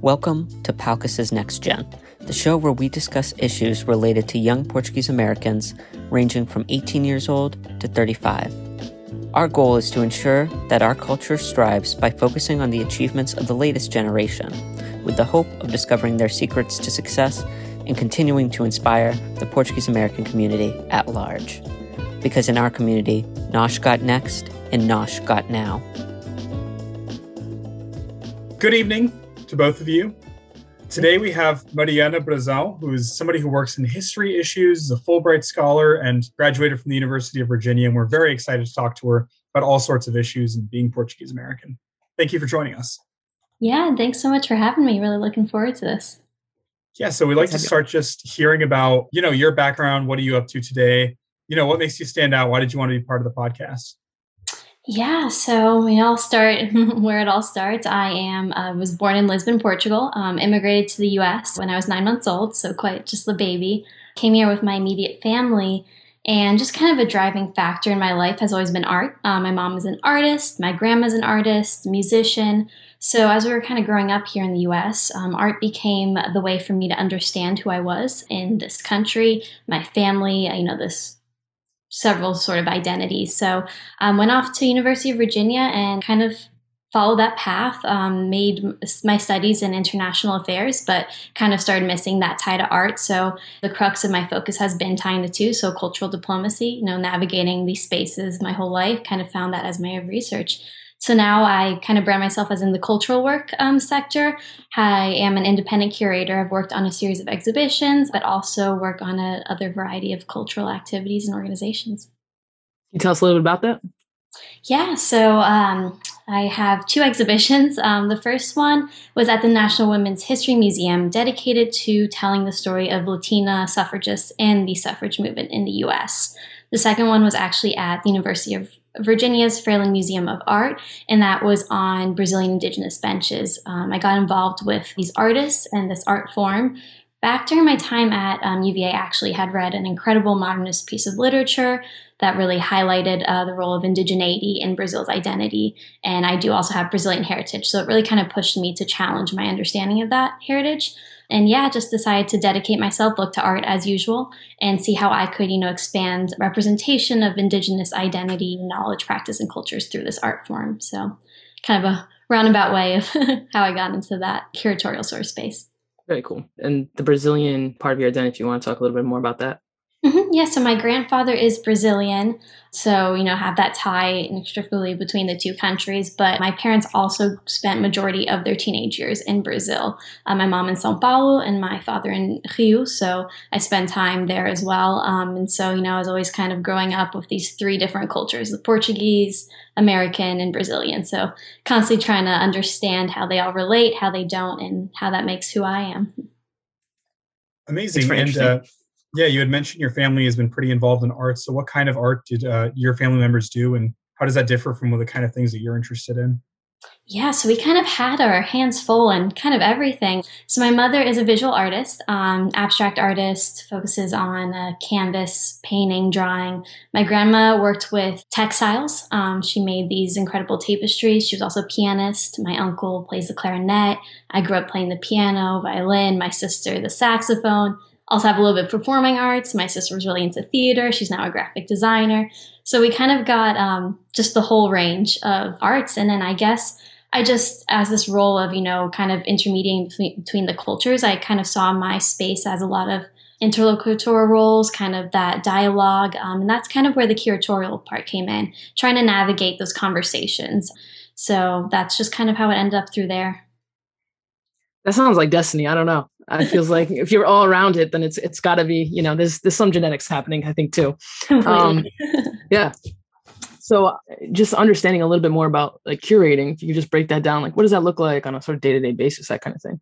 Welcome to Palcus's Next Gen, the show where we discuss issues related to young Portuguese Americans ranging from 18 years old to 35. Our goal is to ensure that our culture strives by focusing on the achievements of the latest generation, with the hope of discovering their secrets to success and continuing to inspire the Portuguese American community at large. Because in our community, Nosh got next and Nosh got now. Good evening to both of you. Today we have Mariana Brazão, who is somebody who works in history issues, a Fulbright scholar, and graduated from the University of Virginia. And we're very excited to talk to her about all sorts of issues and being Portuguese American. Thank you for joining us. Yeah, thanks so much for having me. Really looking forward to this. Yeah, so we'd like to start just hearing about, you know, your background. What are you up to today? You know, what makes you stand out? Why did you want to be part of the podcast? Yeah, so we all start where it all starts. I am uh, was born in Lisbon, Portugal. Um, immigrated to the U.S. when I was nine months old, so quite just a baby. Came here with my immediate family, and just kind of a driving factor in my life has always been art. Uh, my mom is an artist, my grandma's an artist, musician. So as we were kind of growing up here in the U.S., um, art became the way for me to understand who I was in this country, my family. You know, this several sort of identities. So I um, went off to University of Virginia and kind of followed that path. Um, made my studies in international affairs, but kind of started missing that tie to art. So the crux of my focus has been tying the two. So cultural diplomacy, you know, navigating these spaces my whole life. Kind of found that as my research. So now I kind of brand myself as in the cultural work um, sector. I am an independent curator. I've worked on a series of exhibitions, but also work on a other variety of cultural activities and organizations. Can you tell us a little bit about that? Yeah, so um, I have two exhibitions. Um, the first one was at the National Women's History Museum, dedicated to telling the story of Latina suffragists and the suffrage movement in the US. The second one was actually at the University of Virginia's Fralin Museum of Art, and that was on Brazilian indigenous benches. Um, I got involved with these artists and this art form. Back during my time at um, UVA, I actually had read an incredible modernist piece of literature that really highlighted uh, the role of indigeneity in Brazil's identity. And I do also have Brazilian heritage, so it really kind of pushed me to challenge my understanding of that heritage and yeah, just decided to dedicate myself, look to art as usual, and see how I could, you know, expand representation of Indigenous identity, knowledge, practice, and cultures through this art form. So, kind of a roundabout way of how I got into that curatorial of space. Very cool. And the Brazilian part of your identity, if you want to talk a little bit more about that. Mm-hmm. Yeah, so my grandfather is Brazilian, so you know have that tie inextricably between the two countries. But my parents also spent majority of their teenage years in Brazil. Uh, my mom in São Paulo and my father in Rio, so I spent time there as well. Um, and so you know I was always kind of growing up with these three different cultures: the Portuguese, American, and Brazilian. So constantly trying to understand how they all relate, how they don't, and how that makes who I am. Amazing. And uh, yeah, you had mentioned your family has been pretty involved in art. So, what kind of art did uh, your family members do, and how does that differ from the kind of things that you're interested in? Yeah, so we kind of had our hands full and kind of everything. So my mother is a visual artist, um, abstract artist, focuses on uh, canvas, painting, drawing. My grandma worked with textiles. Um, she made these incredible tapestries. She was also a pianist. My uncle plays the clarinet. I grew up playing the piano, violin. My sister the saxophone also have a little bit of performing arts. My sister was really into theater. She's now a graphic designer. So we kind of got um, just the whole range of arts. And then I guess I just, as this role of, you know, kind of intermediating between, between the cultures, I kind of saw my space as a lot of interlocutor roles, kind of that dialogue. Um, and that's kind of where the curatorial part came in, trying to navigate those conversations. So that's just kind of how it ended up through there. That sounds like destiny. I don't know. It feels like if you're all around it, then it's it's got to be you know there's there's some genetics happening. I think too. Um, yeah. So uh, just understanding a little bit more about like curating, if you could just break that down, like what does that look like on a sort of day to day basis, that kind of thing.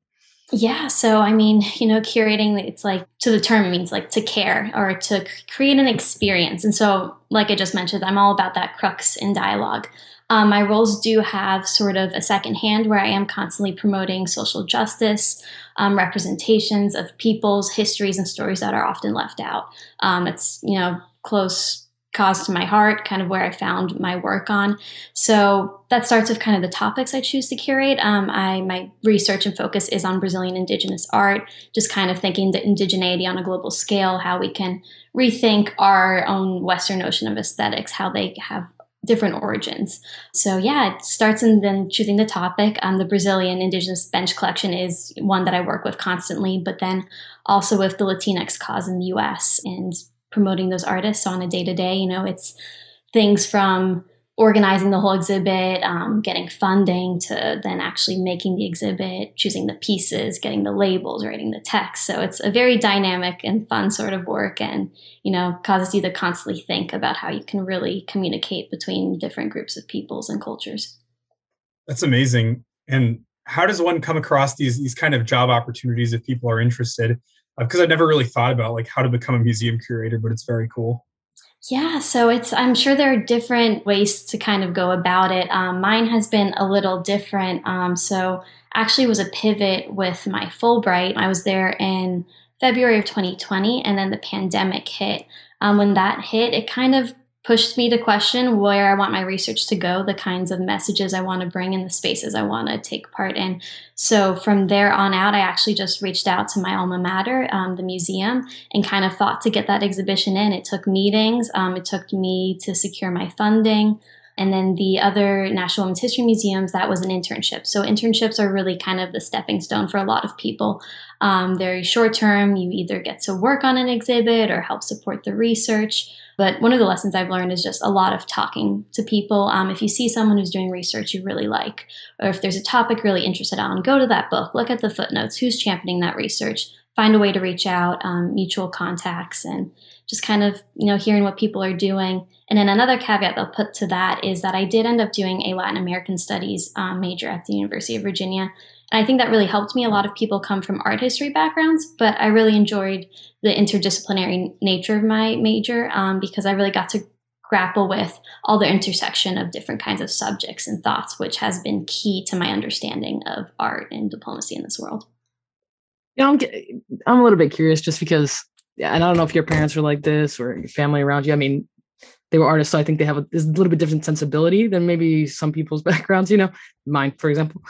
Yeah, so I mean, you know, curating, it's like to the term means like to care or to create an experience. And so, like I just mentioned, I'm all about that crux in dialogue. Um, my roles do have sort of a second hand where I am constantly promoting social justice, um, representations of people's histories and stories that are often left out. Um, it's, you know, close cause to my heart, kind of where I found my work on. So that starts with kind of the topics I choose to curate. Um, I my research and focus is on Brazilian indigenous art, just kind of thinking the indigeneity on a global scale, how we can rethink our own Western notion of aesthetics, how they have different origins. So yeah, it starts in then choosing the topic. Um, the Brazilian indigenous bench collection is one that I work with constantly, but then also with the Latinx cause in the U.S. and promoting those artists on a day to day. You know, it's things from organizing the whole exhibit, um, getting funding to then actually making the exhibit, choosing the pieces, getting the labels, writing the text. So it's a very dynamic and fun sort of work and, you know, causes you to constantly think about how you can really communicate between different groups of peoples and cultures. That's amazing. And how does one come across these these kind of job opportunities if people are interested? because I've never really thought about like how to become a museum curator, but it's very cool. Yeah, so it's I'm sure there are different ways to kind of go about it. Um, mine has been a little different. Um, so actually was a pivot with my Fulbright. I was there in February of 2020, and then the pandemic hit. Um, when that hit, it kind of pushed me to question where I want my research to go, the kinds of messages I want to bring in the spaces I want to take part in. So from there on out, I actually just reached out to my alma mater, um, the museum, and kind of fought to get that exhibition in. It took meetings, um, it took me to secure my funding. And then the other National Women's History Museums, that was an internship. So internships are really kind of the stepping stone for a lot of people. Um, very short term, you either get to work on an exhibit or help support the research. But one of the lessons I've learned is just a lot of talking to people. Um, if you see someone who's doing research you really like, or if there's a topic you're really interested on, go to that book, look at the footnotes, who's championing that research, find a way to reach out, um, mutual contacts, and just kind of you know hearing what people are doing. And then another caveat I'll put to that is that I did end up doing a Latin American Studies um, major at the University of Virginia. And I think that really helped me. A lot of people come from art history backgrounds, but I really enjoyed the interdisciplinary nature of my major um, because I really got to grapple with all the intersection of different kinds of subjects and thoughts, which has been key to my understanding of art and diplomacy in this world. Yeah, I'm I'm a little bit curious just because, and I don't know if your parents were like this or your family around you. I mean, they were artists, so I think they have a, a little bit different sensibility than maybe some people's backgrounds. You know, mine, for example.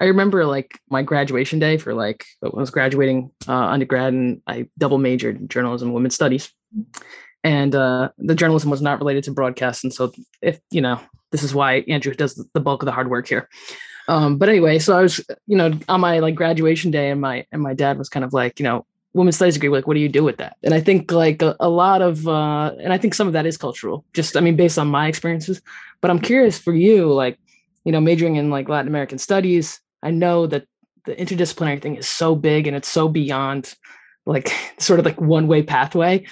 I remember like my graduation day for like when I was graduating uh, undergrad and I double majored in journalism and women's studies. And uh, the journalism was not related to broadcast. And so if, you know, this is why Andrew does the bulk of the hard work here. Um, but anyway, so I was, you know, on my like graduation day and my, and my dad was kind of like, you know, women's studies degree, like, what do you do with that? And I think like a, a lot of, uh, and I think some of that is cultural, just, I mean, based on my experiences, but I'm curious for you, like, you know, majoring in like Latin American studies, I know that the interdisciplinary thing is so big and it's so beyond like sort of like one way pathway.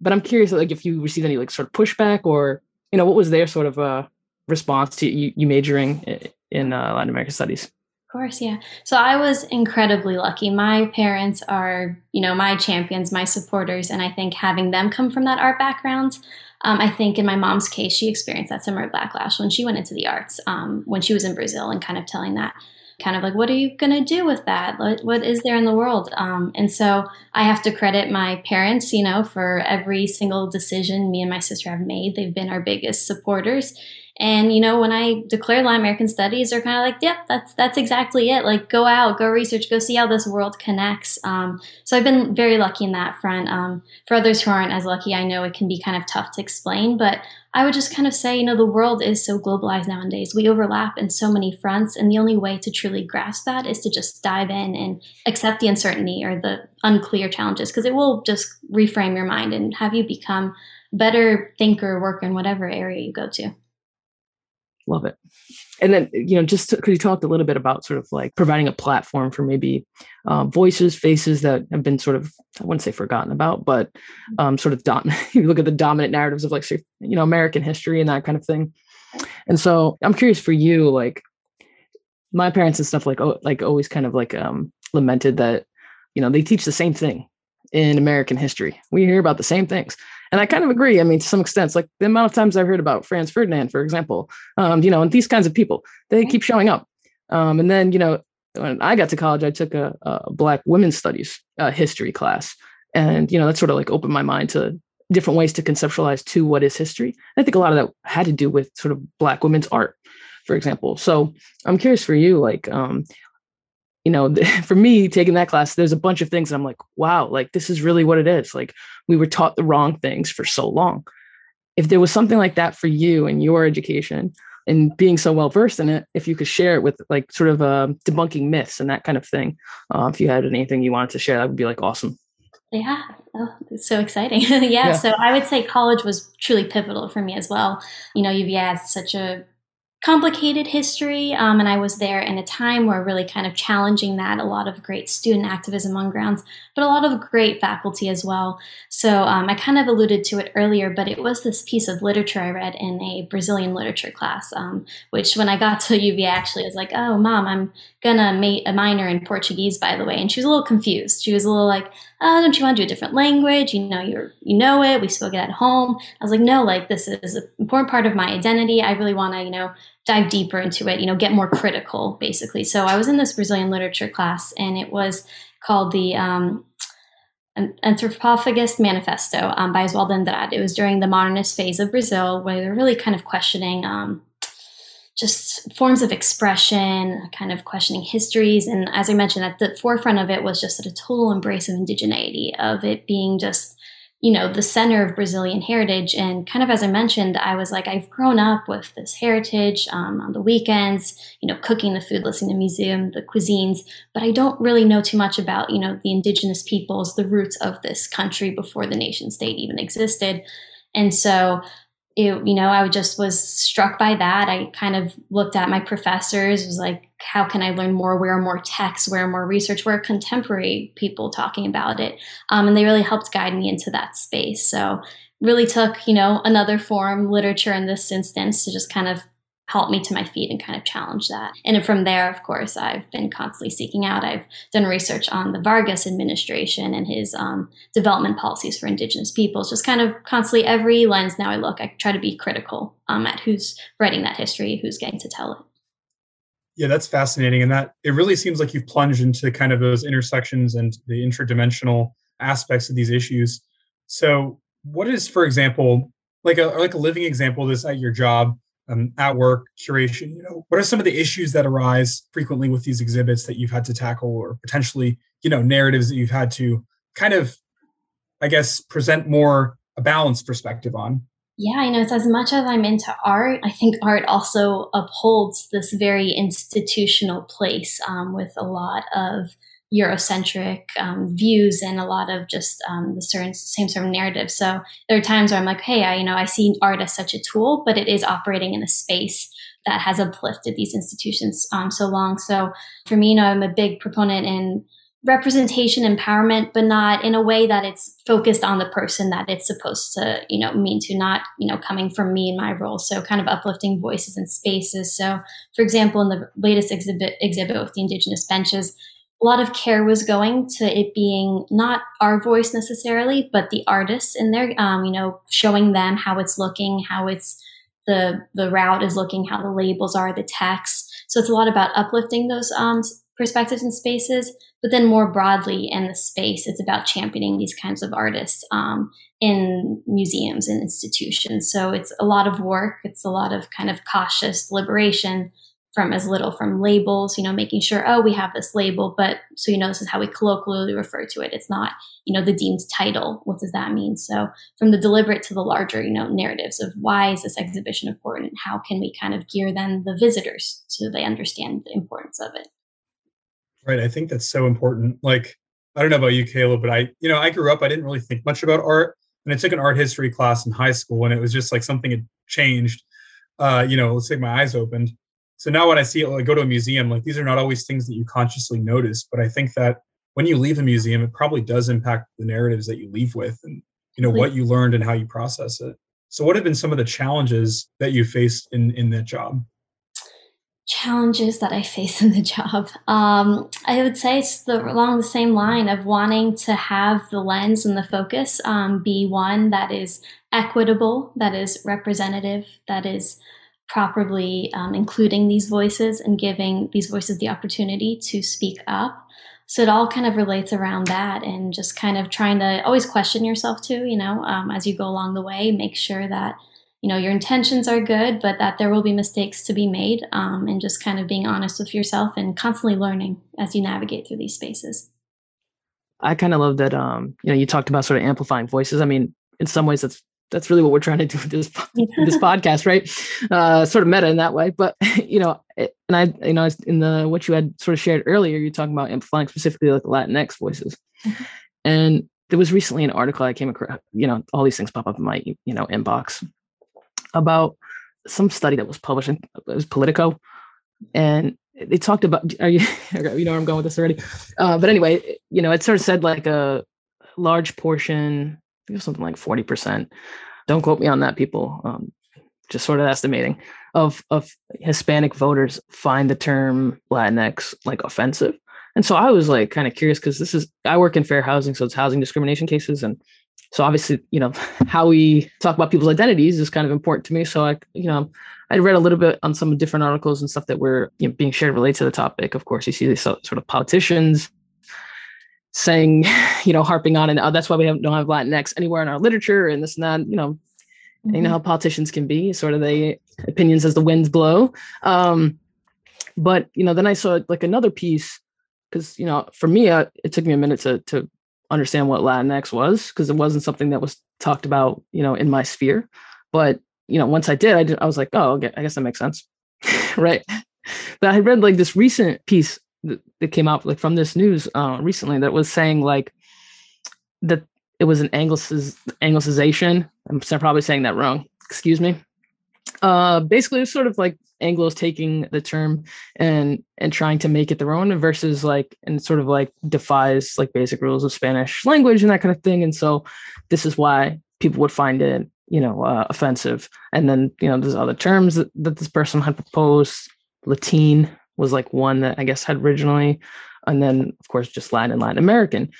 But I'm curious, like, if you received any like sort of pushback or you know what was their sort of uh, response to you, you majoring in uh, Latin American studies? Course, yeah. So I was incredibly lucky. My parents are, you know, my champions, my supporters, and I think having them come from that art background, um, I think in my mom's case, she experienced that similar backlash when she went into the arts um, when she was in Brazil, and kind of telling that kind of like, what are you going to do with that? What, what is there in the world? Um, and so I have to credit my parents, you know, for every single decision me and my sister have made. They've been our biggest supporters. And you know, when I declared Latin American Studies, they're kind of like, "Yep, that's that's exactly it. Like, go out, go research, go see how this world connects." Um, so I've been very lucky in that front. Um, for others who aren't as lucky, I know it can be kind of tough to explain, but I would just kind of say, you know, the world is so globalized nowadays. We overlap in so many fronts, and the only way to truly grasp that is to just dive in and accept the uncertainty or the unclear challenges, because it will just reframe your mind and have you become better thinker, worker in whatever area you go to. Love it. And then you know just because you talked a little bit about sort of like providing a platform for maybe um, voices faces that have been sort of i wouldn't say forgotten about but um, sort of dom- you look at the dominant narratives of like you know american history and that kind of thing. And so i'm curious for you like my parents and stuff like oh, like always kind of like um lamented that you know they teach the same thing in american history. We hear about the same things and I kind of agree. I mean, to some extent, it's like the amount of times I've heard about Franz Ferdinand, for example, um, you know, and these kinds of people, they keep showing up. Um, and then, you know, when I got to college, I took a, a Black women's studies uh, history class. And, you know, that sort of like opened my mind to different ways to conceptualize to what is history. I think a lot of that had to do with sort of Black women's art, for example. So I'm curious for you, like, um, you know, for me taking that class, there's a bunch of things I'm like, wow, like this is really what it is. Like we were taught the wrong things for so long. If there was something like that for you in your education and being so well versed in it, if you could share it with like sort of uh, debunking myths and that kind of thing, uh, if you had anything you wanted to share, that would be like awesome. Yeah, oh, it's so exciting. yeah, yeah, so I would say college was truly pivotal for me as well. You know, UVA has such a complicated history. Um, and I was there in a time where really kind of challenging that, a lot of great student activism on grounds, but a lot of great faculty as well. So um, I kind of alluded to it earlier, but it was this piece of literature I read in a Brazilian literature class, um, which when I got to UVA actually was like, oh, mom, I'm gonna make a minor in Portuguese, by the way. And she was a little confused. She was a little like, oh, don't you want to do a different language? You know, you're, you know it. We spoke it at home. I was like, no, like this is an important part of my identity. I really want to, you know, dive deeper into it, you know, get more critical, basically. So I was in this Brazilian literature class, and it was called the um, Anthropophagus Manifesto um, by Oswaldo Andrade. It was during the modernist phase of Brazil, where they're really kind of questioning um, just forms of expression, kind of questioning histories. And as I mentioned, at the forefront of it was just a total embrace of indigeneity, of it being just you know, the center of Brazilian heritage. And kind of as I mentioned, I was like, I've grown up with this heritage um, on the weekends, you know, cooking the food, listening to museum, the cuisines, but I don't really know too much about, you know, the indigenous peoples, the roots of this country before the nation state even existed. And so it, you know, I just was struck by that. I kind of looked at my professors, was like, how can I learn more? Where are more texts? Where are more research? Where are contemporary people talking about it? Um, and they really helped guide me into that space. So really took, you know, another form, literature in this instance, to just kind of help me to my feet and kind of challenge that. And from there, of course, I've been constantly seeking out. I've done research on the Vargas administration and his um, development policies for indigenous peoples. Just kind of constantly, every lens now I look, I try to be critical um, at who's writing that history, who's getting to tell it. Yeah, that's fascinating. And that it really seems like you've plunged into kind of those intersections and the interdimensional aspects of these issues. So, what is, for example, like a like a living example of this at your job? Um, at work curation you know what are some of the issues that arise frequently with these exhibits that you've had to tackle or potentially you know narratives that you've had to kind of i guess present more a balanced perspective on? Yeah you know it's as much as i'm into art i think art also upholds this very institutional place um, with a lot of Eurocentric um, views and a lot of just um, the certain, same sort of narrative. So there are times where I'm like, hey, I, you know, I see art as such a tool, but it is operating in a space that has uplifted these institutions um, so long. So for me, you know, I'm a big proponent in representation empowerment but not in a way that it's focused on the person that it's supposed to you know mean to not you know coming from me in my role so kind of uplifting voices and spaces so for example in the latest exhibit exhibit with the indigenous benches a lot of care was going to it being not our voice necessarily, but the artists in there, um, you know, showing them how it's looking, how it's the the route is looking, how the labels are, the text. So it's a lot about uplifting those um, perspectives and spaces, but then more broadly in the space, it's about championing these kinds of artists um, in museums and institutions. So it's a lot of work. It's a lot of kind of cautious liberation from as little from labels, you know, making sure, oh, we have this label, but so you know, this is how we colloquially refer to it. It's not, you know, the deemed title. What does that mean? So from the deliberate to the larger, you know, narratives of why is this exhibition important? How can we kind of gear then the visitors so they understand the importance of it? Right. I think that's so important. Like, I don't know about you, Caleb, but I, you know, I grew up, I didn't really think much about art. And I took an art history class in high school and it was just like something had changed. Uh, you know, let's say my eyes opened so now when I see it, like go to a museum, like these are not always things that you consciously notice, but I think that when you leave a museum, it probably does impact the narratives that you leave with and you know what you learned and how you process it. So what have been some of the challenges that you faced in in that job? Challenges that I face in the job. Um, I would say it's the, along the same line of wanting to have the lens and the focus um, be one that is equitable, that is representative, that is properly um, including these voices and giving these voices the opportunity to speak up. so it all kind of relates around that and just kind of trying to always question yourself too, you know, um, as you go along the way, make sure that, you know, your intentions are good, but that there will be mistakes to be made um, and just kind of being honest with yourself and constantly learning as you navigate through these spaces. I kind of love that, um, you know, you talked about sort of amplifying voices. I mean, in some ways that's that's really what we're trying to do with this this podcast, right? Uh, sort of meta in that way, but you know, it, and I, you know, in the what you had sort of shared earlier, you're talking about amplifying specifically like Latinx voices, mm-hmm. and there was recently an article I came across. You know, all these things pop up in my you know inbox about some study that was published in it was Politico, and they talked about. Are you you know where I'm going with this already? Uh, but anyway, you know, it sort of said like a large portion think something like 40%. Don't quote me on that, people. Um, just sort of estimating of of Hispanic voters find the term Latinx like offensive. And so I was like kind of curious because this is I work in fair housing, so it's housing discrimination cases. And so obviously, you know, how we talk about people's identities is kind of important to me. So I, you know, I read a little bit on some different articles and stuff that were you know, being shared related to the topic. Of course, you see these sort of politicians saying, you know, harping on and oh, that's why we have, don't have Latinx anywhere in our literature and this and that, you know, mm-hmm. you know mm-hmm. how politicians can be sort of the opinions as the winds blow. Um, but, you know, then I saw like another piece because, you know, for me, uh, it took me a minute to, to understand what Latinx was because it wasn't something that was talked about, you know, in my sphere. But, you know, once I did, I, did, I was like, oh, okay, I guess that makes sense. right. But I had read like this recent piece that came out like from this news uh, recently that was saying like that it was an anglicization. I'm probably saying that wrong. Excuse me. Uh, basically, it's sort of like Anglo's taking the term and and trying to make it their own versus like and sort of like defies like basic rules of Spanish language and that kind of thing. And so this is why people would find it you know uh, offensive. And then you know there's other terms that, that this person had proposed. Latin was like one that I guess had originally, and then of course just Latin and Latin American.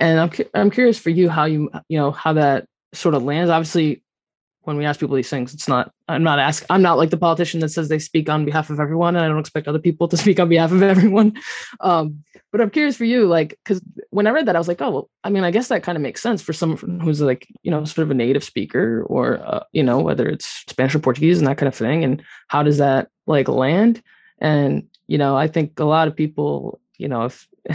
And I'm I'm curious for you how you you know how that sort of lands. Obviously, when we ask people these things, it's not I'm not asking I'm not like the politician that says they speak on behalf of everyone, and I don't expect other people to speak on behalf of everyone. Um, but I'm curious for you, like, because when I read that, I was like, oh, well, I mean, I guess that kind of makes sense for someone who's like, you know, sort of a native speaker, or uh, you know, whether it's Spanish or Portuguese and that kind of thing. And how does that like land? And you know, I think a lot of people, you know, if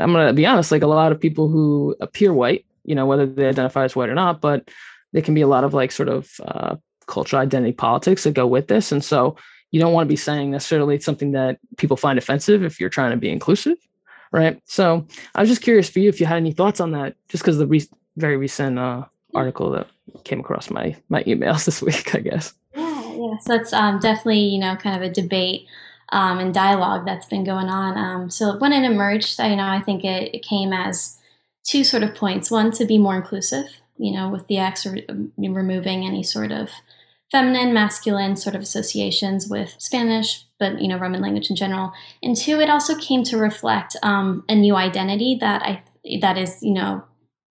I'm going to be honest, like a lot of people who appear white, you know, whether they identify as white or not, but there can be a lot of like sort of uh, cultural identity politics that go with this. And so you don't want to be saying necessarily something that people find offensive if you're trying to be inclusive. Right. So I was just curious for you if you had any thoughts on that, just because the re- very recent uh, article that came across my my emails this week, I guess. Yeah. So it's um, definitely you know kind of a debate um, and dialogue that's been going on. Um, so when it emerged, I, you know, I think it, it, came as two sort of points. One to be more inclusive, you know, with the acts re- removing any sort of feminine, masculine sort of associations with Spanish, but you know, Roman language in general. And two, it also came to reflect um, a new identity that I that is, you know,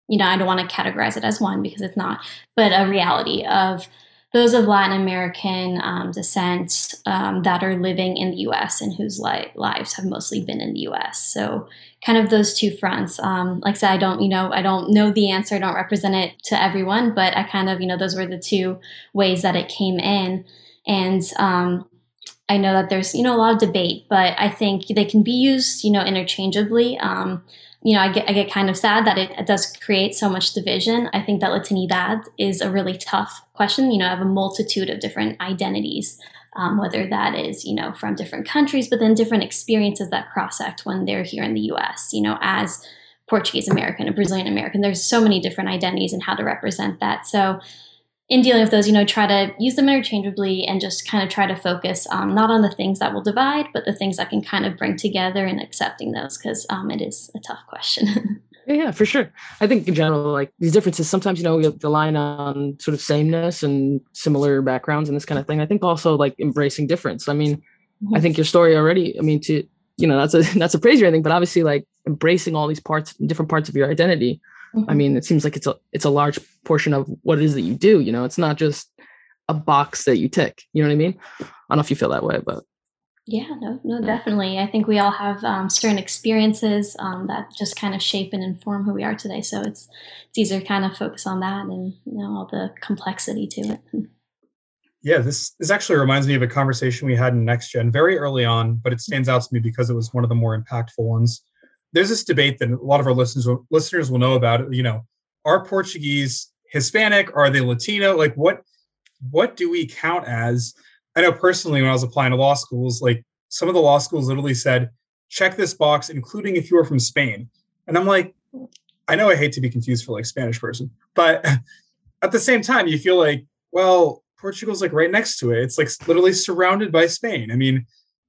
you know, I don't want to categorize it as one because it's not, but a reality of those of Latin American um, descent um, that are living in the US and whose li- lives have mostly been in the US. So, kind of those two fronts. Um, like I said, I don't, you know, I don't know the answer, I don't represent it to everyone, but I kind of, you know, those were the two ways that it came in. And um, I know that there's, you know, a lot of debate, but I think they can be used, you know, interchangeably. You know, I get I get kind of sad that it, does create so much division. I think that Latinidad is a really tough question. You know, I have a multitude of different identities, um, whether that is you know from different countries, but then different experiences that cross-act when they're here in the U.S. You know, as Portuguese American, a Brazilian American, there's so many different identities and how to represent that. So in dealing with those, you know, try to use them interchangeably and just kind of try to focus um, not on the things that will divide, but the things that can kind of bring together and accepting those because um, it is a tough question. yeah, for sure. I think in general, like these differences, sometimes, you know, we rely on sort of sameness and similar backgrounds and this kind of thing. I think also like embracing difference. I mean, mm-hmm. I think your story already, I mean, to, you know, that's a, that's a praise or anything, but obviously like embracing all these parts, different parts of your identity Mm-hmm. I mean, it seems like it's a it's a large portion of what it is that you do. You know, it's not just a box that you tick. You know what I mean? I don't know if you feel that way, but Yeah, no, no, definitely. I think we all have um, certain experiences um, that just kind of shape and inform who we are today. So it's it's easier to kind of focus on that and you know all the complexity to it. Yeah, this this actually reminds me of a conversation we had in Next Gen very early on, but it stands out to me because it was one of the more impactful ones. There's this debate that a lot of our listeners will, listeners will know about. You know, are Portuguese Hispanic? Are they Latino? Like, what what do we count as? I know personally when I was applying to law schools, like some of the law schools literally said, check this box, including if you are from Spain. And I'm like, I know I hate to be confused for like Spanish person, but at the same time, you feel like, well, Portugal's like right next to it. It's like literally surrounded by Spain. I mean,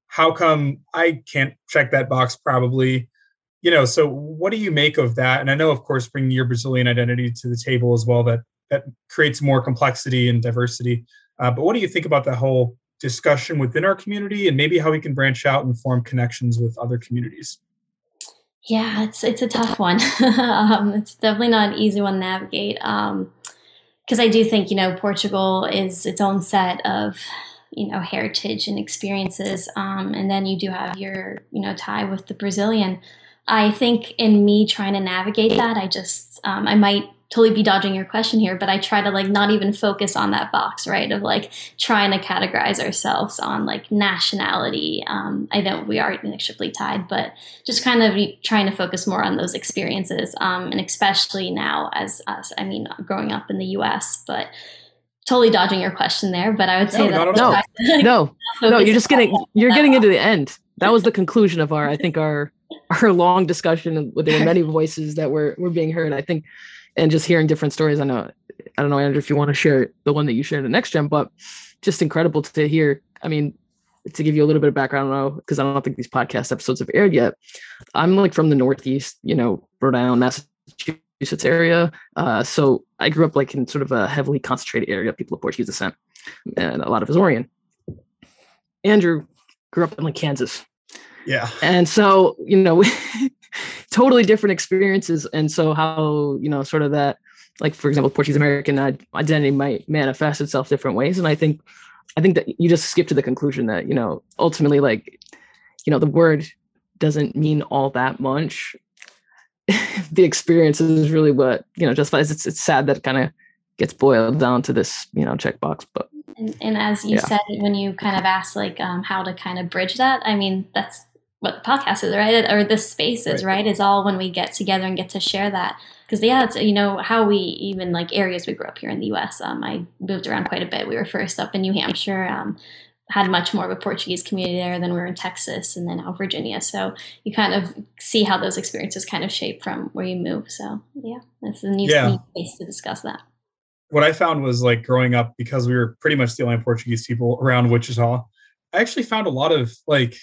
how come I can't check that box probably? You know, so what do you make of that? And I know, of course, bringing your Brazilian identity to the table as well, that that creates more complexity and diversity. Uh, but what do you think about the whole discussion within our community and maybe how we can branch out and form connections with other communities? Yeah, it's it's a tough one. um, it's definitely not an easy one to navigate. Um, because I do think you know Portugal is its own set of you know heritage and experiences, um, and then you do have your you know tie with the Brazilian. I think in me trying to navigate that, I just um, I might totally be dodging your question here, but I try to like not even focus on that box, right? Of like trying to categorize ourselves on like nationality. Um, I know we are inextricably tied, but just kind of trying to focus more on those experiences. Um, and especially now as us, I mean, growing up in the US, but totally dodging your question there. But I would say no, that no, no, no, no, you're just getting, you're getting into the end. That was the conclusion of our, I think our, our long discussion. There were many voices that were, were being heard. I think and just hearing different stories. I know, I don't know, Andrew, if you want to share the one that you shared in next gen, but just incredible to hear. I mean, to give you a little bit of background, I because I don't think these podcast episodes have aired yet. I'm like from the Northeast, you know, Rhode Island, Massachusetts area. Uh, so I grew up like in sort of a heavily concentrated area, people of Portuguese descent, and a lot of Azorean. Andrew grew up in like Kansas. Yeah. And so, you know, totally different experiences. And so how, you know, sort of that, like, for example, Portuguese American identity might manifest itself different ways. And I think, I think that you just skip to the conclusion that, you know, ultimately, like, you know, the word doesn't mean all that much. the experience is really what, you know, just it's, it's sad that it kind of gets boiled down to this, you know, checkbox, but. And, and as you yeah. said, when you kind of asked like um, how to kind of bridge that, I mean, that's what the podcast is, right? Or this space is, right? right? Is all when we get together and get to share that. Because yeah, it's you know how we even like areas we grew up here in the U.S. Um, I moved around quite a bit. We were first up in New Hampshire. Um, had much more of a Portuguese community there than we were in Texas and then now Virginia. So you kind of see how those experiences kind of shape from where you move. So yeah, that's a neat, yeah. space to discuss that. What I found was like growing up because we were pretty much the only Portuguese people around Wichita. I actually found a lot of like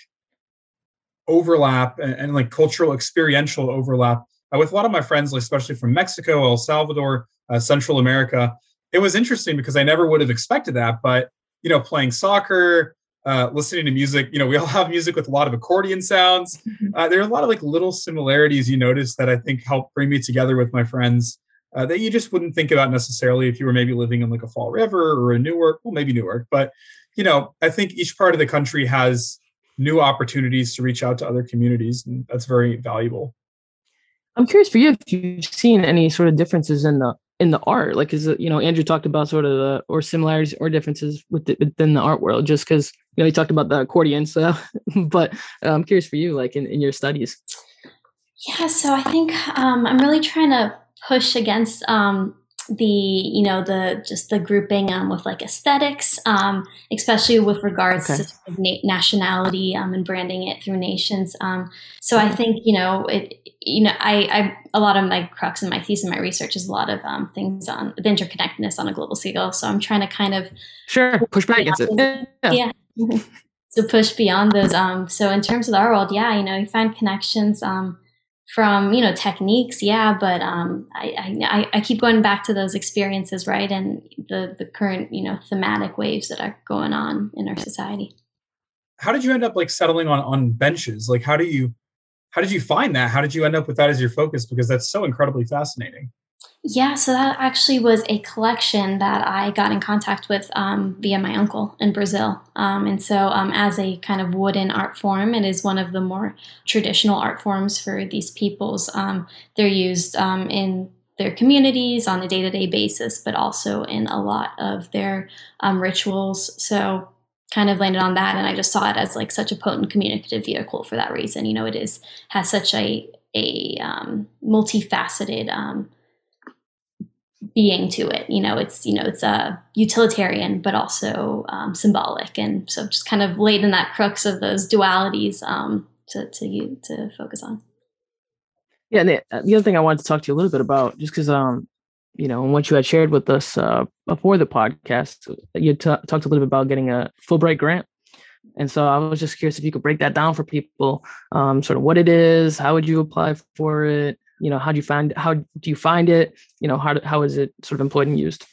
overlap and, and like cultural experiential overlap uh, with a lot of my friends, especially from Mexico, El Salvador, uh, Central America. It was interesting because I never would have expected that, but you know, playing soccer, uh, listening to music, you know, we all have music with a lot of accordion sounds. Mm-hmm. Uh, there are a lot of like little similarities you notice that I think help bring me together with my friends uh, that you just wouldn't think about necessarily if you were maybe living in like a Fall River or a Newark, well, maybe Newark, but you know, I think each part of the country has new opportunities to reach out to other communities and that's very valuable. I'm curious for you if you've seen any sort of differences in the in the art like is it you know andrew talked about sort of the or similarities or differences with the, within the art world just because you know he talked about the accordion so but uh, i'm curious for you like in, in your studies. Yeah so i think um, i'm really trying to push against um, the you know the just the grouping um, with like aesthetics um, especially with regards okay. to na- nationality um, and branding it through nations um, so i think you know it you know I, I a lot of my crux in my thesis and my research is a lot of um, things on the interconnectedness on a global scale so i'm trying to kind of sure push back against it yeah, yeah. so push beyond those um so in terms of our world yeah you know you find connections um from you know techniques yeah but um, I, I, I keep going back to those experiences right and the the current you know thematic waves that are going on in our society. How did you end up like settling on on benches? Like how do you how did you find that? How did you end up with that as your focus? Because that's so incredibly fascinating Yeah, so that actually was a collection that I got in contact with um, via my uncle in Brazil. Um, and so, um, as a kind of wooden art form, it is one of the more traditional art forms for these peoples. Um, they're used um, in their communities on a day to day basis, but also in a lot of their um, rituals. So, kind of landed on that, and I just saw it as like such a potent communicative vehicle for that reason. You know, it is has such a a multifaceted being to it. You know, it's you know it's a uh, utilitarian but also um, symbolic, and so just kind of laid in that crux of those dualities um, to to to focus on. Yeah, and the, uh, the, other thing I wanted to talk to you a little bit about, just because um, you know, and what you had shared with us uh, before the podcast, you t- talked a little bit about getting a Fulbright grant. And so I was just curious if you could break that down for people, um, sort of what it is, how would you apply for it, you know how do you find how do you find it? You know how how is it sort of employed and used?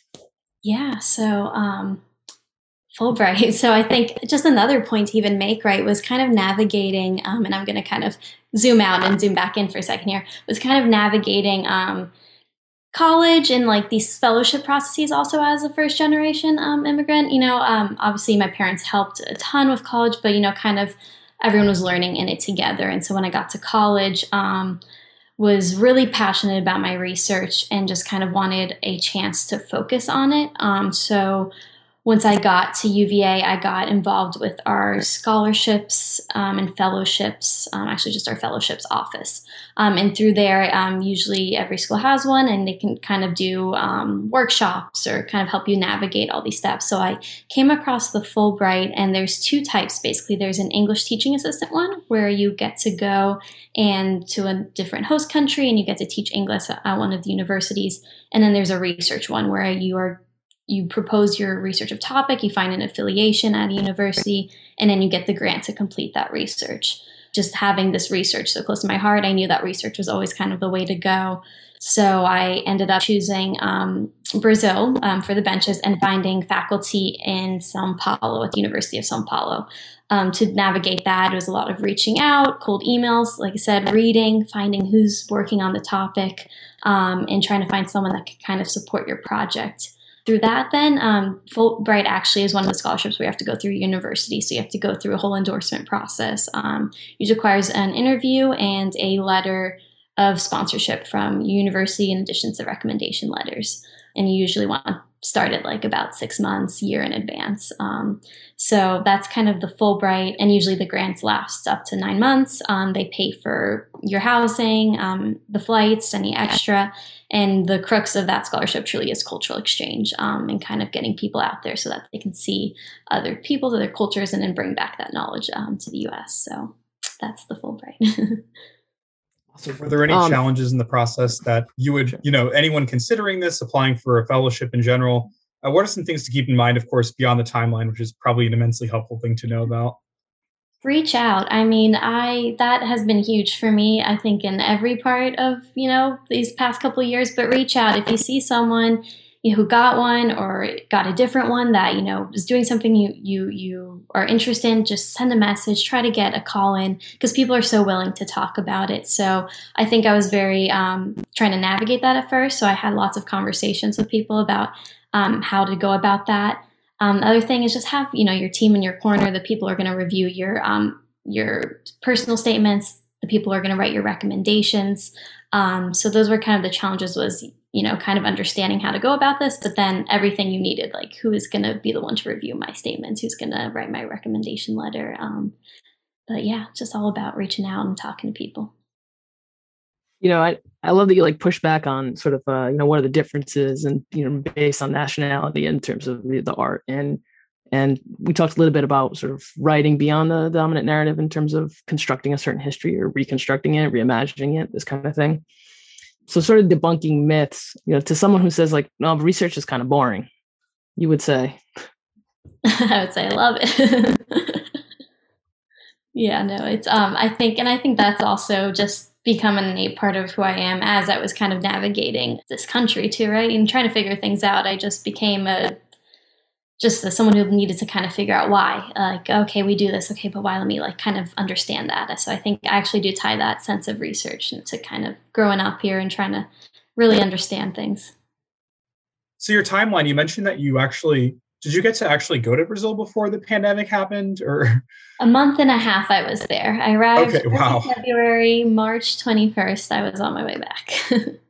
Yeah so um fulbright so i think just another point to even make right was kind of navigating um, and i'm going to kind of zoom out and zoom back in for a second here was kind of navigating um, college and like these fellowship processes also as a first generation um, immigrant you know um, obviously my parents helped a ton with college but you know kind of everyone was learning in it together and so when i got to college um, was really passionate about my research and just kind of wanted a chance to focus on it. Um, so once I got to UVA, I got involved with our scholarships um, and fellowships, um, actually, just our fellowships office. Um, and through there, um, usually every school has one, and they can kind of do um, workshops or kind of help you navigate all these steps. So I came across the Fulbright, and there's two types basically. There's an English teaching assistant one where you get to go and to a different host country and you get to teach English at one of the universities. And then there's a research one where you are you propose your research of topic, you find an affiliation at a university, and then you get the grant to complete that research. Just having this research so close to my heart, I knew that research was always kind of the way to go. So I ended up choosing um, Brazil um, for the benches and finding faculty in Sao Paulo at the University of Sao Paulo. Um, to navigate that, it was a lot of reaching out, cold emails, like I said, reading, finding who's working on the topic, um, and trying to find someone that could kind of support your project through that, then um, Fulbright actually is one of the scholarships where you have to go through university. So you have to go through a whole endorsement process. Um, it requires an interview and a letter of sponsorship from university in addition to recommendation letters. And you usually want to start it like about six months, year in advance. Um, so that's kind of the Fulbright, and usually the grants last up to nine months. Um, they pay for your housing, um, the flights, any extra, and the crux of that scholarship truly is cultural exchange um, and kind of getting people out there so that they can see other people's, other cultures, and then bring back that knowledge um, to the U.S. So that's the Fulbright. So, were there any um, challenges in the process that you would, you know, anyone considering this, applying for a fellowship in general? Uh, what are some things to keep in mind, of course, beyond the timeline, which is probably an immensely helpful thing to know about? Reach out. I mean, I that has been huge for me. I think in every part of you know these past couple years. But reach out if you see someone you know, who got one or got a different one that you know is doing something you you you are interested in just send a message try to get a call in because people are so willing to talk about it. So i think i was very um, trying to navigate that at first. So i had lots of conversations with people about um, how to go about that. Um, the other thing is just have you know your team in your corner. The people are going to review your um, your personal statements. The people are going to write your recommendations. Um, so those were kind of the challenges was you know, kind of understanding how to go about this, but then everything you needed, like who is going to be the one to review my statements, who's going to write my recommendation letter. Um, but yeah, just all about reaching out and talking to people. You know, I, I love that you like push back on sort of, uh, you know, what are the differences and, you know, based on nationality in terms of the, the art. And, and we talked a little bit about sort of writing beyond the dominant narrative in terms of constructing a certain history or reconstructing it, reimagining it, this kind of thing so sort of debunking myths you know to someone who says like no research is kind of boring you would say. I would say i love it. Yeah no it's um i think and i think that's also just become an innate part of who i am as i was kind of navigating this country too right? And trying to figure things out i just became a just as someone who needed to kind of figure out why like okay we do this okay but why let me like kind of understand that so i think i actually do tie that sense of research to kind of growing up here and trying to really understand things. So your timeline, you mentioned that you actually did you get to actually go to Brazil before the pandemic happened or a month and a half I was there. I arrived okay, wow. February, March 21st I was on my way back.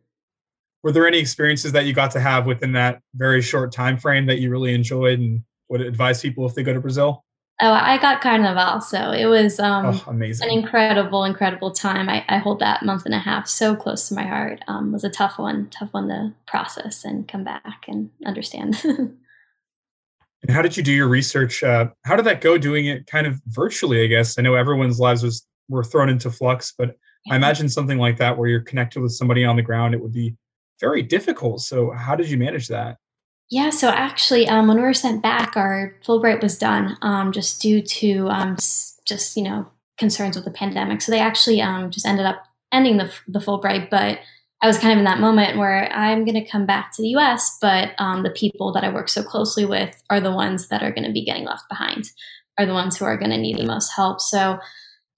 Were there any experiences that you got to have within that very short time frame that you really enjoyed and would advise people if they go to Brazil? Oh, I got Carnival, so it was um, oh, amazing. an incredible, incredible time. I, I, hold that month and a half so close to my heart. Um, was a tough one, tough one to process and come back and understand. and how did you do your research? Uh, how did that go? Doing it kind of virtually, I guess. I know everyone's lives was were thrown into flux, but yeah. I imagine something like that where you're connected with somebody on the ground, it would be very difficult. So, how did you manage that? Yeah, so actually, um, when we were sent back, our Fulbright was done um, just due to um, just you know concerns with the pandemic. So they actually um, just ended up ending the the Fulbright. But I was kind of in that moment where I'm going to come back to the U.S., but um, the people that I work so closely with are the ones that are going to be getting left behind, are the ones who are going to need the most help. So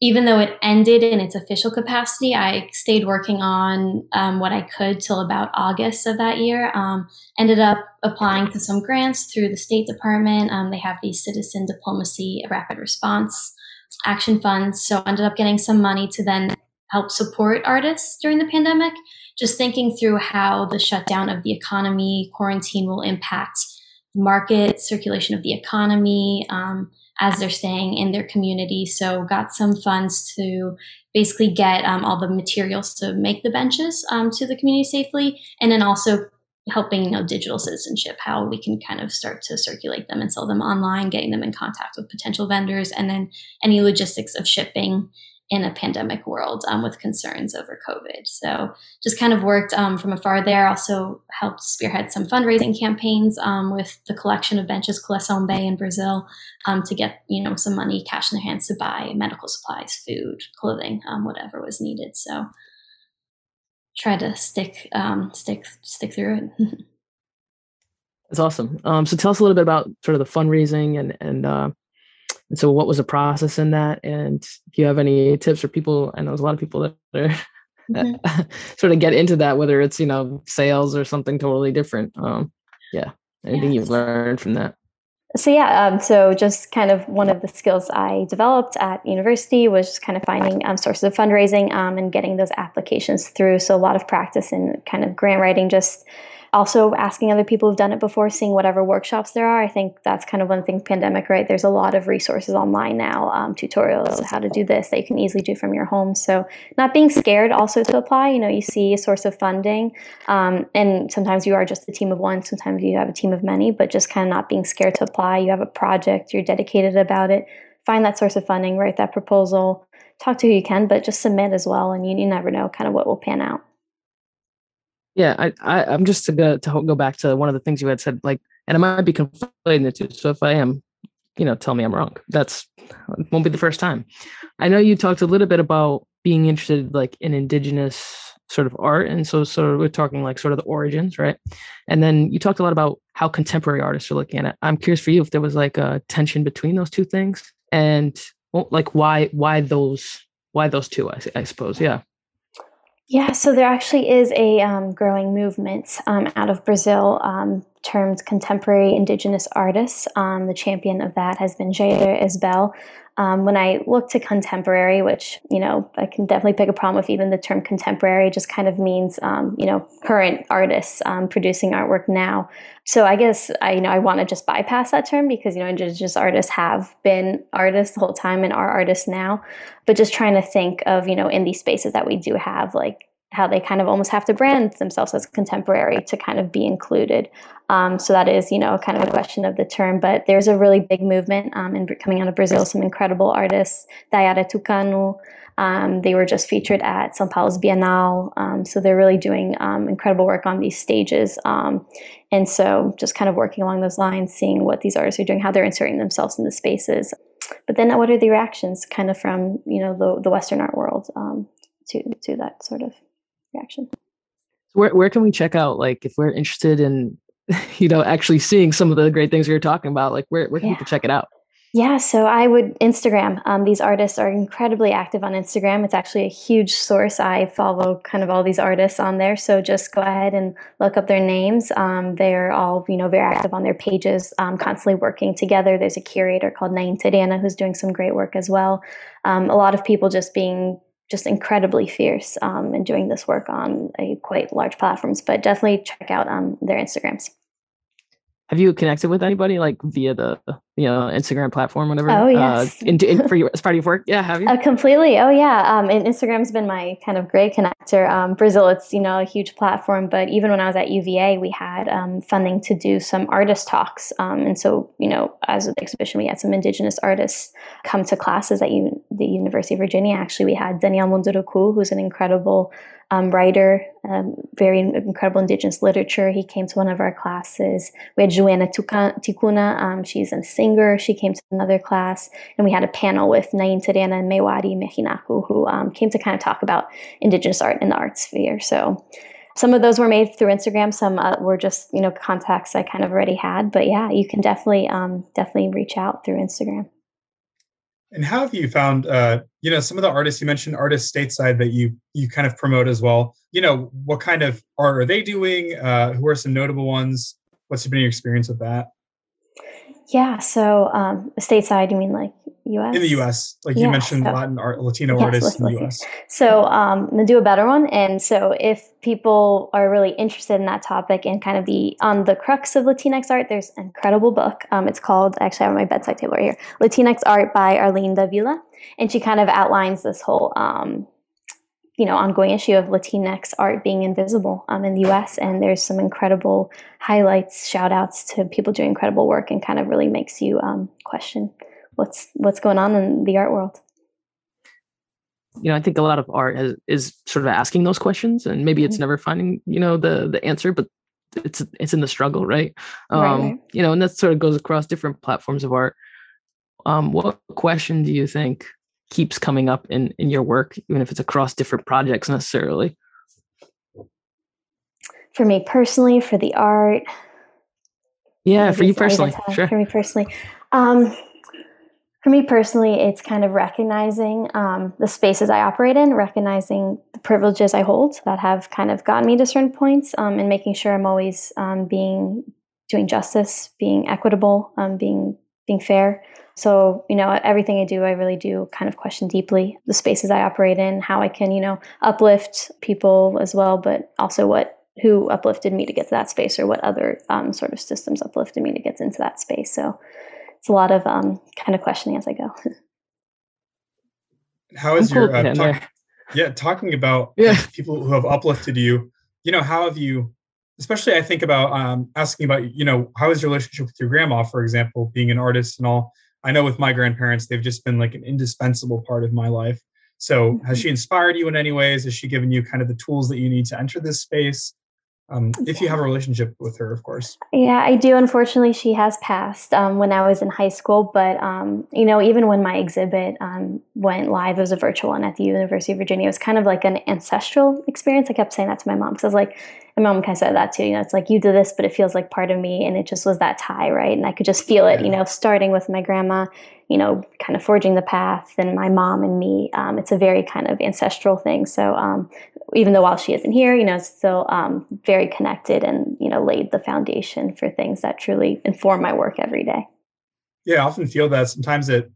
even though it ended in its official capacity, I stayed working on um, what I could till about August of that year. Um, ended up applying to some grants through the State Department. Um, they have these citizen diplomacy rapid response action funds. So ended up getting some money to then help support artists during the pandemic. Just thinking through how the shutdown of the economy, quarantine will impact the market circulation of the economy. As they're staying in their community. So got some funds to basically get um, all the materials to make the benches um, to the community safely, and then also helping you know digital citizenship how we can kind of start to circulate them and sell them online getting them in contact with potential vendors and then any logistics of shipping in a pandemic world um, with concerns over COVID. So just kind of worked um, from afar there. Also helped spearhead some fundraising campaigns um, with the collection of benches Coleção BEI in Brazil um, to get you know some money, cash in their hands to buy medical supplies, food, clothing, um, whatever was needed. So try to stick um, stick stick through it. That's awesome. so tell us a little bit about sort of the fundraising and and uh, and so, what was the process in that? And do you have any tips for people? I know there's a lot of people that are mm-hmm. sort of get into that, whether it's you know sales or something totally different. Um, yeah, anything yes. you've learned from that? So yeah, um, so just kind of one of the skills I developed at university was just kind of finding um, sources of fundraising um, and getting those applications through. So a lot of practice in kind of grant writing, just also asking other people who've done it before, seeing whatever workshops there are. I think that's kind of one thing pandemic, right? There's a lot of resources online now, um, tutorials, how to do this that you can easily do from your home. So not being scared also to apply. You know, you see a source of funding, um, and sometimes you are just a team of one, sometimes you have a team of many, but just kind of not being scared to apply. You have a project, you're dedicated about it. Find that source of funding, write that proposal, talk to who you can, but just submit as well, and you, you never know kind of what will pan out. Yeah, I, I am just to go to go back to one of the things you had said, like, and I might be conflating the two. So if I am, you know, tell me I'm wrong. That's won't be the first time. I know you talked a little bit about being interested, like, in indigenous sort of art, and so sort of we're talking like sort of the origins, right? And then you talked a lot about how contemporary artists are looking at it. I'm curious for you if there was like a tension between those two things, and well, like why why those why those two? I, I suppose, yeah. Yeah, so there actually is a um, growing movement um, out of Brazil um, termed contemporary indigenous artists. Um, the champion of that has been Jaider Esbell. Um, when I look to contemporary, which you know I can definitely pick a problem with, even the term contemporary just kind of means um, you know current artists producing artwork now. So I guess I you know I want to just bypass that term because you know indigenous artists have been artists the whole time and are artists now, but just trying to think of you know in these spaces that we do have like how they kind of almost have to brand themselves as contemporary to kind of be included. Um, so that is, you know, kind of a question of the term. But there's a really big movement um, in, coming out of Brazil. Some incredible artists, Daiara Tukano. Um, they were just featured at São Paulo's Bienal. Um, so they're really doing um, incredible work on these stages. Um, and so just kind of working along those lines, seeing what these artists are doing, how they're inserting themselves in the spaces. But then what are the reactions kind of from, you know, the, the Western art world to, to that sort of reaction. Where where can we check out like if we're interested in you know actually seeing some of the great things we are talking about like where where can yeah. people check it out? Yeah, so I would Instagram. Um, these artists are incredibly active on Instagram. It's actually a huge source. I follow kind of all these artists on there. So just go ahead and look up their names. Um, they're all, you know, very active on their pages, um, constantly working together. There's a curator called Naine Terena who's doing some great work as well. Um, a lot of people just being just incredibly fierce um, and doing this work on a quite large platforms. But definitely check out um, their Instagrams. Have you connected with anybody like via the you know Instagram platform, whatever? Oh yes. Uh, in, in, for your as part of your work, yeah. Have you? Uh, completely. Oh yeah. Um, and Instagram's been my kind of great connector. Um, Brazil, it's you know a huge platform, but even when I was at UVA, we had um, funding to do some artist talks, um, and so you know as the exhibition, we had some Indigenous artists come to classes at U- the University of Virginia. Actually, we had Daniel Munduruku, who's an incredible um, writer, um, very incredible indigenous literature. He came to one of our classes. We had Djuena Tikuna. Um, she's a singer. She came to another class. And we had a panel with Naine Terena and Mewari Mehinaku, who um, came to kind of talk about indigenous art in the art sphere. So some of those were made through Instagram. Some uh, were just, you know, contacts I kind of already had. But yeah, you can definitely, um, definitely reach out through Instagram. And how have you found, uh, you know, some of the artists you mentioned, artists stateside that you you kind of promote as well? You know, what kind of art are they doing? Uh, who are some notable ones? What's been your experience with that? Yeah, so um, stateside, you mean like U.S. In the U.S., like yeah, you mentioned, so, Latin art, Latino yes, artists in the U.S. So um, I'm gonna do a better one. And so if people are really interested in that topic and kind of the on the crux of Latinx art, there's an incredible book. Um, it's called actually I have my bedside table right here, Latinx Art by Arlene Davila, and she kind of outlines this whole um, you know ongoing issue of Latinx art being invisible um, in the U.S. And there's some incredible highlights, shout outs to people doing incredible work, and kind of really makes you um, question what's what's going on in the art world. You know, I think a lot of art has, is sort of asking those questions, and maybe it's mm-hmm. never finding you know the the answer, but it's it's in the struggle, right? Um, right, right? You know, and that sort of goes across different platforms of art. Um, what question do you think keeps coming up in in your work, even if it's across different projects necessarily? For me personally, for the art. Yeah, for you personally, sure. For me personally, um, for me personally, it's kind of recognizing um, the spaces I operate in, recognizing the privileges I hold that have kind of gotten me to certain points, um, and making sure I'm always um, being doing justice, being equitable, um, being being fair. So, you know, everything I do, I really do kind of question deeply the spaces I operate in, how I can, you know, uplift people as well, but also what who uplifted me to get to that space or what other um, sort of systems uplifted me to get into that space. So it's a lot of um, kind of questioning as I go. how is your uh, talk, yeah talking about yeah. people who have uplifted you? You know, how have you especially I think about um, asking about, you know, how is your relationship with your grandma, for example, being an artist and all. I know with my grandparents, they've just been like an indispensable part of my life. So mm-hmm. has she inspired you in any ways? Has she given you kind of the tools that you need to enter this space? Um, if you have a relationship with her, of course. Yeah, I do. Unfortunately, she has passed um, when I was in high school. But um, you know, even when my exhibit um, went live, it was a virtual one at the University of Virginia. It was kind of like an ancestral experience. I kept saying that to my mom because I was like, my mom kind of said that too. You know, it's like you did this, but it feels like part of me, and it just was that tie, right? And I could just feel it. You know, starting with my grandma, you know, kind of forging the path, and my mom and me. Um, it's a very kind of ancestral thing. So um, even though while she isn't here, you know, still um, very connected, and you know, laid the foundation for things that truly inform my work every day. Yeah, I often feel that. Sometimes it,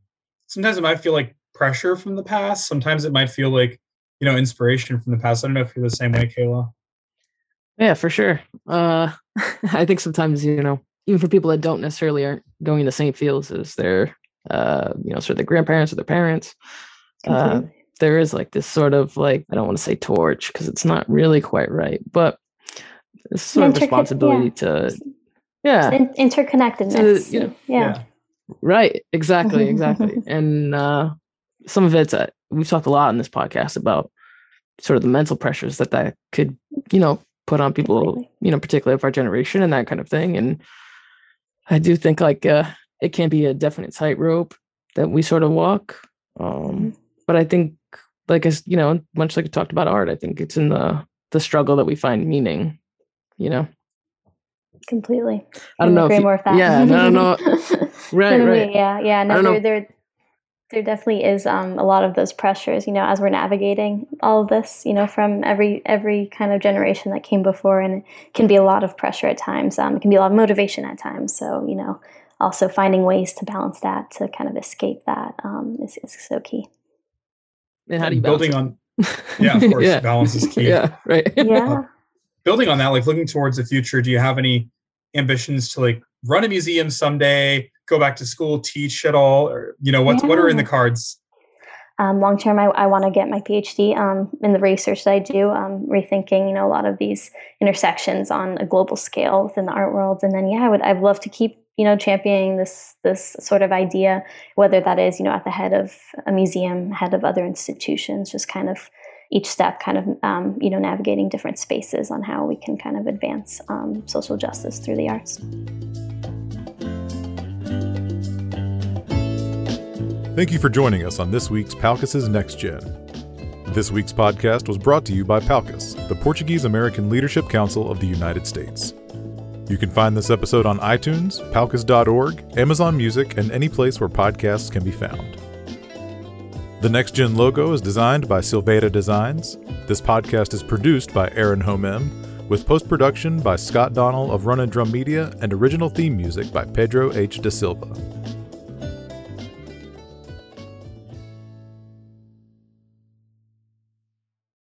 sometimes it might feel like pressure from the past. Sometimes it might feel like you know inspiration from the past. I don't know if you're the same way, Kayla. Yeah, for sure. Uh, I think sometimes, you know, even for people that don't necessarily aren't going in the same fields as their, uh, you know, sort of their grandparents or their parents, uh, there is like this sort of like, I don't want to say torch because it's not really quite right, but this sort of responsibility yeah. to, yeah. In- interconnectedness. To, you know, yeah. yeah. Right. Exactly. Exactly. and uh, some of it's, uh, we've talked a lot in this podcast about sort of the mental pressures that that could, you know, put on people, you know, particularly of our generation and that kind of thing. And I do think like uh, it can be a definite tightrope that we sort of walk. Um, mm-hmm. But I think, like as you know, much like we talked about art, I think it's in the the struggle that we find meaning. You know. Completely. I don't know. Agree you, more with that. Yeah, don't know. right, right. Yeah, yeah. No, there, there, there definitely is um, a lot of those pressures. You know, as we're navigating all of this, you know, from every every kind of generation that came before, and it can be a lot of pressure at times. Um, it can be a lot of motivation at times. So, you know, also finding ways to balance that to kind of escape that um, is, is so key. And how do you building on? Yeah, of course, yeah. balance is key. Yeah, right. Yeah. Uh, building on that, like looking towards the future, do you have any ambitions to like run a museum someday? Go back to school, teach at all, or you know, what's yeah. what are in the cards? Um, long term, I, I want to get my PhD um, in the research that I do, um, rethinking you know a lot of these intersections on a global scale within the art world. And then yeah, I would I'd love to keep you know championing this this sort of idea, whether that is you know at the head of a museum, head of other institutions, just kind of each step kind of um, you know navigating different spaces on how we can kind of advance um, social justice through the arts. Thank you for joining us on this week's Palcus's Next Gen. This week's podcast was brought to you by Palcus, the Portuguese American Leadership Council of the United States. You can find this episode on iTunes, palcus.org, Amazon Music, and any place where podcasts can be found. The Next Gen logo is designed by Silveira Designs. This podcast is produced by Aaron Homem, with post production by Scott Donnell of Run and Drum Media and original theme music by Pedro H. Da Silva.